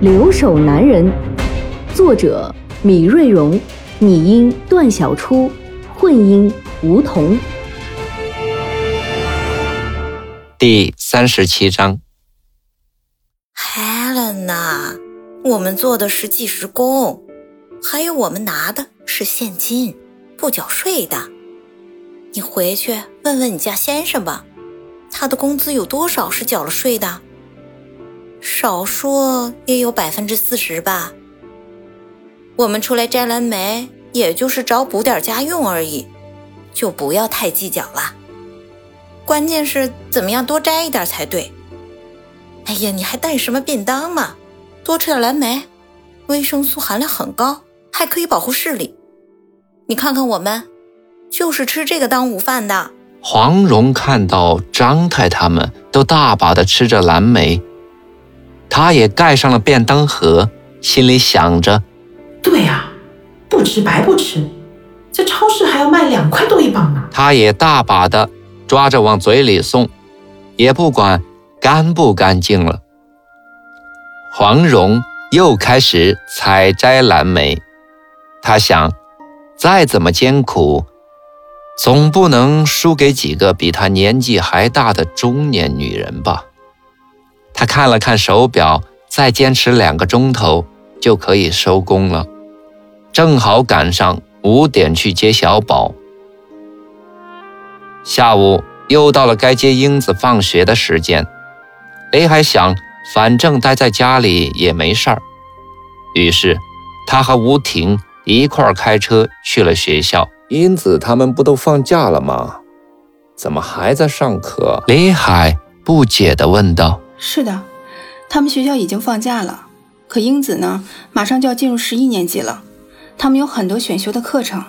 留守男人》，作者米瑞荣，拟音段小初，混音吴桐。第三十七章，Helen 呐，我们做的是计时工，还有我们拿的是现金，不缴税的。你回去问问你家先生吧，他的工资有多少是缴了税的？少说也有百分之四十吧。我们出来摘蓝莓，也就是找补点家用而已，就不要太计较了。关键是怎么样多摘一点才对。哎呀，你还带什么便当嘛？多吃点蓝莓，维生素含量很高，还可以保护视力。你看看我们，就是吃这个当午饭的。黄蓉看到张太他们都大把的吃着蓝莓，他也盖上了便当盒，心里想着：对呀，不吃白不吃，在超市还要卖两块多一磅呢。他也大把的。抓着往嘴里送，也不管干不干净了。黄蓉又开始采摘蓝莓，她想，再怎么艰苦，总不能输给几个比她年纪还大的中年女人吧。他看了看手表，再坚持两个钟头就可以收工了，正好赶上五点去接小宝。下午又到了该接英子放学的时间，雷海想，反正待在家里也没事儿，于是他和吴婷一块儿开车去了学校。英子他们不都放假了吗？怎么还在上课？雷海不解地问道。是的，他们学校已经放假了，可英子呢，马上就要进入十一年级了，他们有很多选修的课程，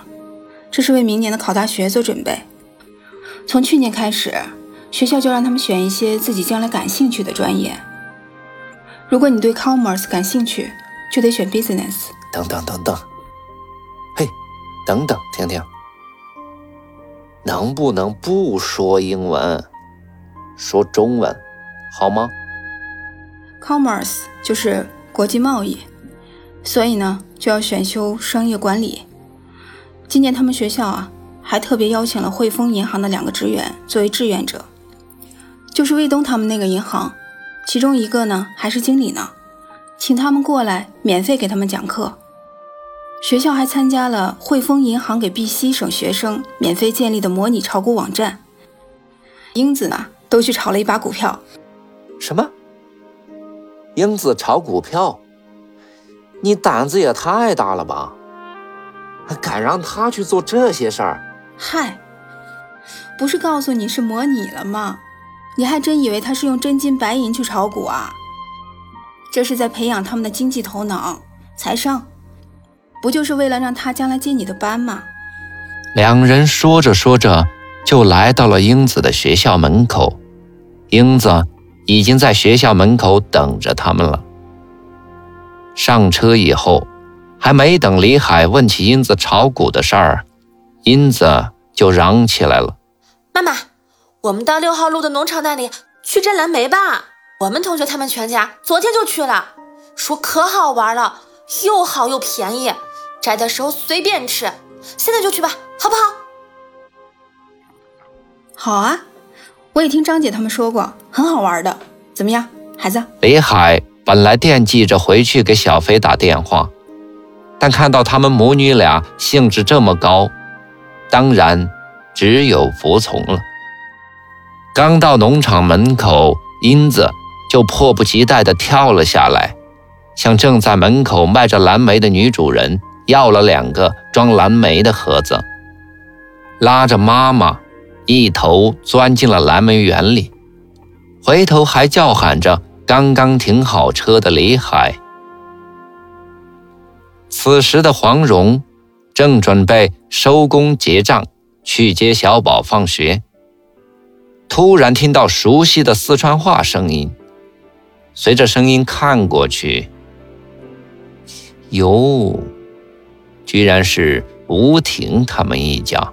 这是为明年的考大学做准备。从去年开始，学校就让他们选一些自己将来感兴趣的专业。如果你对 commerce 感兴趣，就得选 business。等等等等，嘿，等等，听听，能不能不说英文，说中文，好吗？commerce 就是国际贸易，所以呢，就要选修商业管理。今年他们学校啊。还特别邀请了汇丰银行的两个职员作为志愿者，就是卫东他们那个银行，其中一个呢还是经理呢，请他们过来免费给他们讲课。学校还参加了汇丰银行给碧溪省学生免费建立的模拟炒股网站。英子呢都去炒了一把股票。什么？英子炒股票？你胆子也太大了吧！还敢让他去做这些事儿？嗨，不是告诉你是模拟了吗？你还真以为他是用真金白银去炒股啊？这是在培养他们的经济头脑、财商，不就是为了让他将来接你的班吗？两人说着说着，就来到了英子的学校门口。英子已经在学校门口等着他们了。上车以后，还没等李海问起英子炒股的事儿。英子就嚷起来了：“妈妈，我们到六号路的农场那里去摘蓝莓吧！我们同学他们全家昨天就去了，说可好玩了，又好又便宜，摘的时候随便吃。现在就去吧，好不好？”“好啊，我也听张姐他们说过，很好玩的。怎么样，孩子？”李海本来惦记着回去给小飞打电话，但看到他们母女俩兴致这么高。当然，只有服从了。刚到农场门口，英子就迫不及待地跳了下来，向正在门口卖着蓝莓的女主人要了两个装蓝莓的盒子，拉着妈妈一头钻进了蓝莓园里，回头还叫喊着刚刚停好车的李海。此时的黄蓉正准备收工结账，去接小宝放学，突然听到熟悉的四川话声音，随着声音看过去，哟，居然是吴婷他们一家。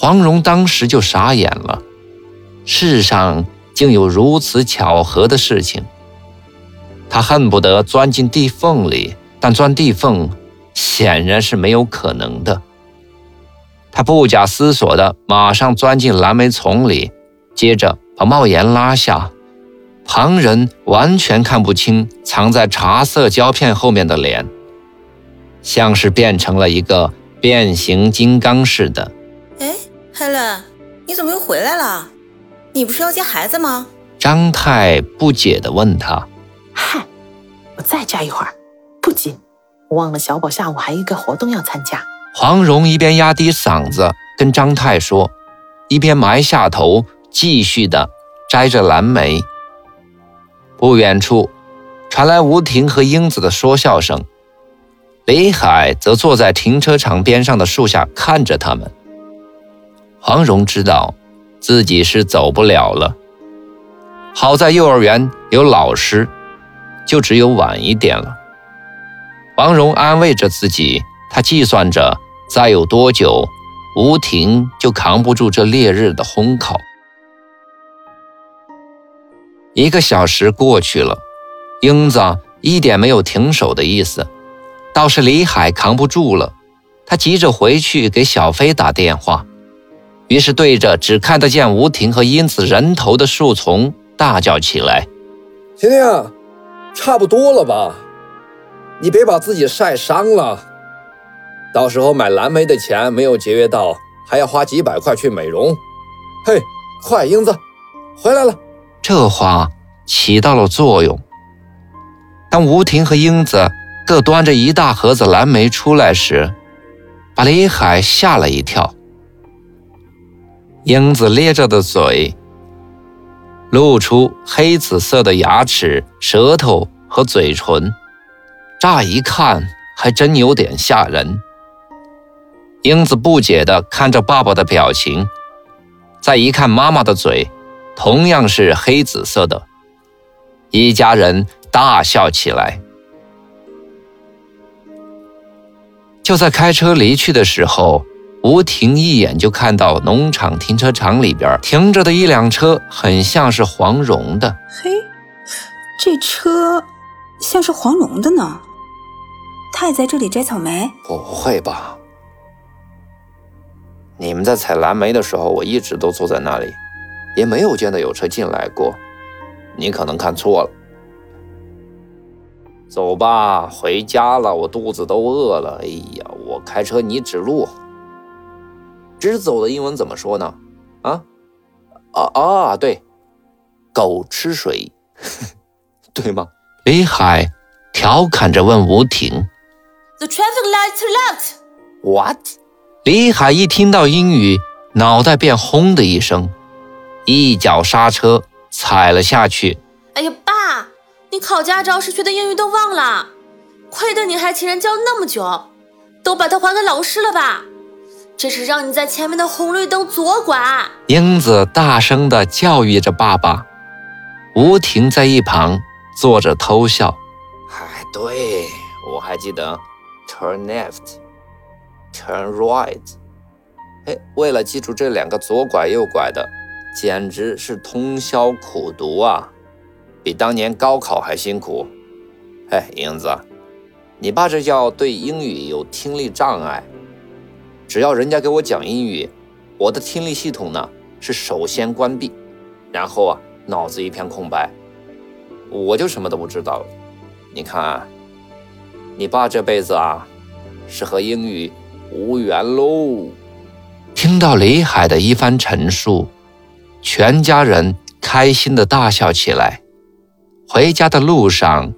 黄蓉当时就傻眼了，世上竟有如此巧合的事情。她恨不得钻进地缝里，但钻地缝显然是没有可能的。她不假思索的马上钻进蓝莓丛里，接着把帽檐拉下，旁人完全看不清藏在茶色胶片后面的脸，像是变成了一个变形金刚似的。哎，Helen，你怎么又回来了？你不是要接孩子吗？张太不解地问他。嗨，我再加一会儿，不急，我忘了小宝下午还有一个活动要参加。黄蓉一边压低嗓子跟张太说，一边埋下头继续的摘着蓝莓。不远处传来吴婷和英子的说笑声，李海则坐在停车场边上的树下看着他们。黄蓉知道自己是走不了了，好在幼儿园有老师。就只有晚一点了。黄蓉安慰着自己，她计算着再有多久，吴婷就扛不住这烈日的烘烤。一个小时过去了，英子一点没有停手的意思，倒是李海扛不住了，他急着回去给小飞打电话，于是对着只看得见吴婷和英子人头的树丛大叫起来：“婷婷！”差不多了吧，你别把自己晒伤了，到时候买蓝莓的钱没有节约到，还要花几百块去美容。嘿，快，英子，回来了。这话起到了作用。当吴婷和英子各端着一大盒子蓝莓出来时，把李海吓了一跳。英子咧着的嘴。露出黑紫色的牙齿、舌头和嘴唇，乍一看还真有点吓人。英子不解地看着爸爸的表情，再一看妈妈的嘴，同样是黑紫色的，一家人大笑起来。就在开车离去的时候。吴婷一眼就看到农场停车场里边停着的一辆车，很像是黄蓉的。嘿，这车像是黄蓉的呢。他也在这里摘草莓？不会吧？你们在采蓝莓的时候，我一直都坐在那里，也没有见到有车进来过。你可能看错了。走吧，回家了，我肚子都饿了。哎呀，我开车，你指路。直走的英文怎么说呢？啊，啊啊，对，狗吃水，对吗？李海调侃着问吴婷：“The traffic lights are left。” What？李海一听到英语，脑袋便轰的一声，一脚刹车踩了下去。哎呀，爸，你考驾照时学的英语都忘了，亏得你还请人教那么久，都把它还给老师了吧？这是让你在前面的红绿灯左拐。英子大声地教育着爸爸，吴婷在一旁坐着偷笑。哎，对，我还记得，turn left，turn right。哎，为了记住这两个左拐右拐的，简直是通宵苦读啊，比当年高考还辛苦。哎，英子，你爸这叫对英语有听力障碍。只要人家给我讲英语，我的听力系统呢是首先关闭，然后啊脑子一片空白，我就什么都不知道了。你看，你爸这辈子啊是和英语无缘喽。听到李海的一番陈述，全家人开心的大笑起来。回家的路上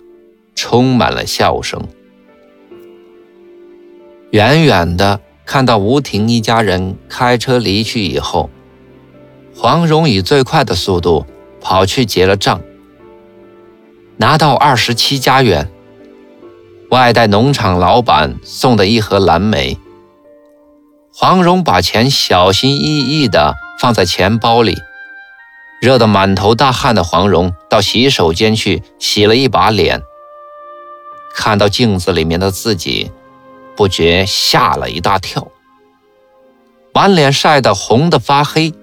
充满了笑声，远远的。看到吴婷一家人开车离去以后，黄蓉以最快的速度跑去结了账，拿到二十七家元，外带农场老板送的一盒蓝莓。黄蓉把钱小心翼翼地放在钱包里。热得满头大汗的黄蓉到洗手间去洗了一把脸，看到镜子里面的自己，不觉吓了一大跳，满脸晒得红的发黑，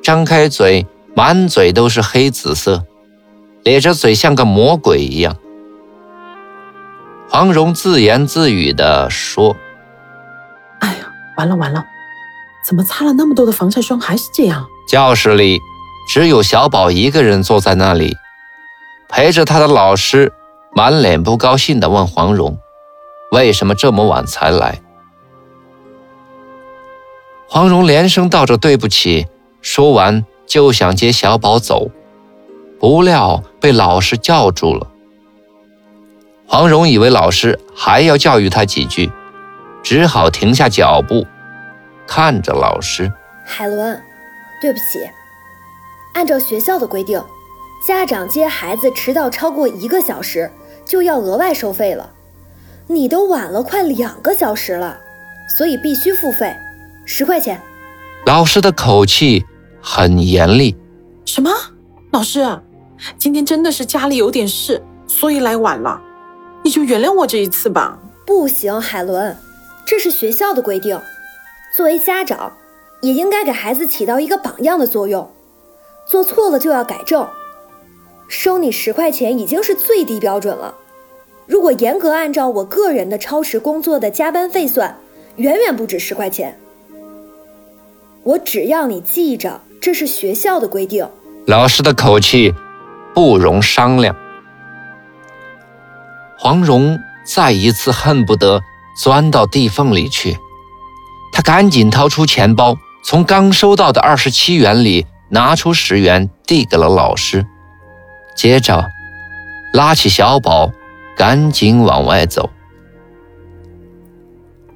张开嘴，满嘴都是黑紫色，咧着嘴像个魔鬼一样。黄蓉自言自语地说：“哎呀，完了完了，怎么擦了那么多的防晒霜还是这样？”教室里。只有小宝一个人坐在那里，陪着他的老师，满脸不高兴地问黄蓉：“为什么这么晚才来？”黄蓉连声道着对不起，说完就想接小宝走，不料被老师叫住了。黄蓉以为老师还要教育他几句，只好停下脚步，看着老师：“海伦，对不起。”按照学校的规定，家长接孩子迟到超过一个小时就要额外收费了。你都晚了快两个小时了，所以必须付费，十块钱。老师的口气很严厉。什么？老师，今天真的是家里有点事，所以来晚了，你就原谅我这一次吧。不行，海伦，这是学校的规定，作为家长也应该给孩子起到一个榜样的作用。做错了就要改正，收你十块钱已经是最低标准了。如果严格按照我个人的超时工作的加班费算，远远不止十块钱。我只要你记着，这是学校的规定。老师的口气不容商量。黄蓉再一次恨不得钻到地缝里去，她赶紧掏出钱包，从刚收到的二十七元里。拿出十元递给了老师，接着拉起小宝，赶紧往外走。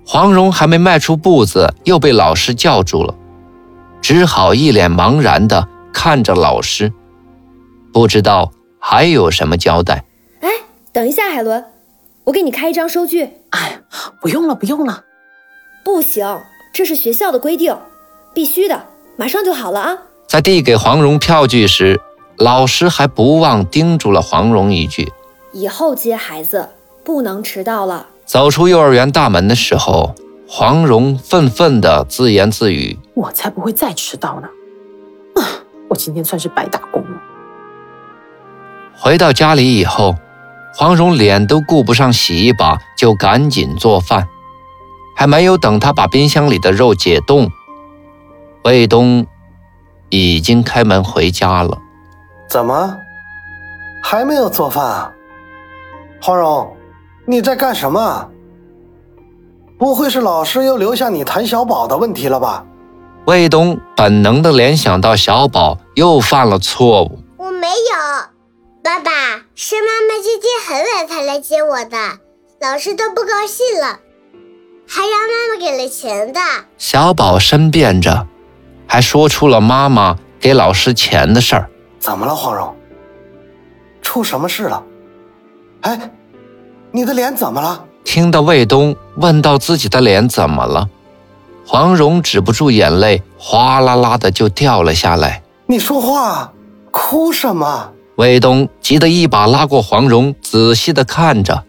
黄蓉还没迈出步子，又被老师叫住了，只好一脸茫然地看着老师，不知道还有什么交代。哎，等一下，海伦，我给你开一张收据。哎，不用了，不用了。不行，这是学校的规定，必须的，马上就好了啊。在递给黄蓉票据时，老师还不忘叮嘱了黄蓉一句：“以后接孩子不能迟到了。”走出幼儿园大门的时候，黄蓉愤愤地自言自语：“我才不会再迟到呢！啊，我今天算是白打工了。”回到家里以后，黄蓉脸都顾不上洗一把，就赶紧做饭。还没有等她把冰箱里的肉解冻，卫东。已经开门回家了，怎么还没有做饭啊？黄蓉，你在干什么？不会是老师又留下你谈小宝的问题了吧？卫东本能的联想到小宝又犯了错误。我没有，爸爸是妈妈今天很晚才来接我的，老师都不高兴了，还让妈妈给了钱的。小宝申辩着。还说出了妈妈给老师钱的事儿。怎么了，黄蓉？出什么事了？哎，你的脸怎么了？听到卫东问到自己的脸怎么了，黄蓉止不住眼泪，哗啦啦的就掉了下来。你说话，哭什么？卫东急得一把拉过黄蓉，仔细的看着。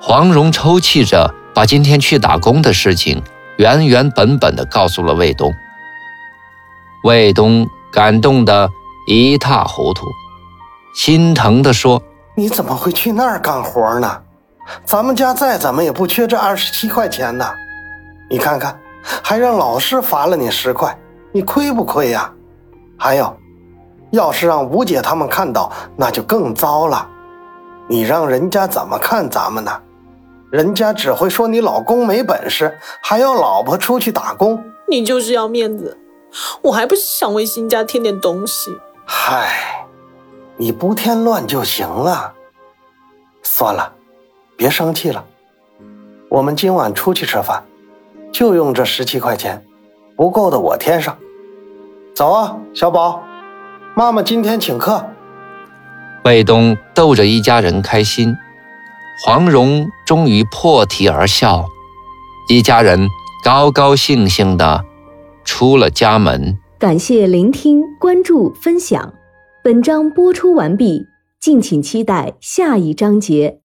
黄蓉抽泣着，把今天去打工的事情。原原本本的告诉了卫东，卫东感动的一塌糊涂，心疼地说：“你怎么会去那儿干活呢？咱们家再怎么也不缺这二十七块钱呢。你看看，还让老师罚了你十块，你亏不亏呀？还有，要是让吴姐他们看到，那就更糟了。你让人家怎么看咱们呢？”人家只会说你老公没本事，还要老婆出去打工。你就是要面子，我还不是想为新家添点东西。嗨，你不添乱就行了。算了别生气了。我们今晚出去吃饭就用这十七块钱不够的我添上。走啊小宝妈妈今天请客卫东逗着一家人开心黄蓉终于破涕而笑。一家人高高兴兴的出了家门。感谢聆听关注分享。本章播出完毕敬请期待下一章节。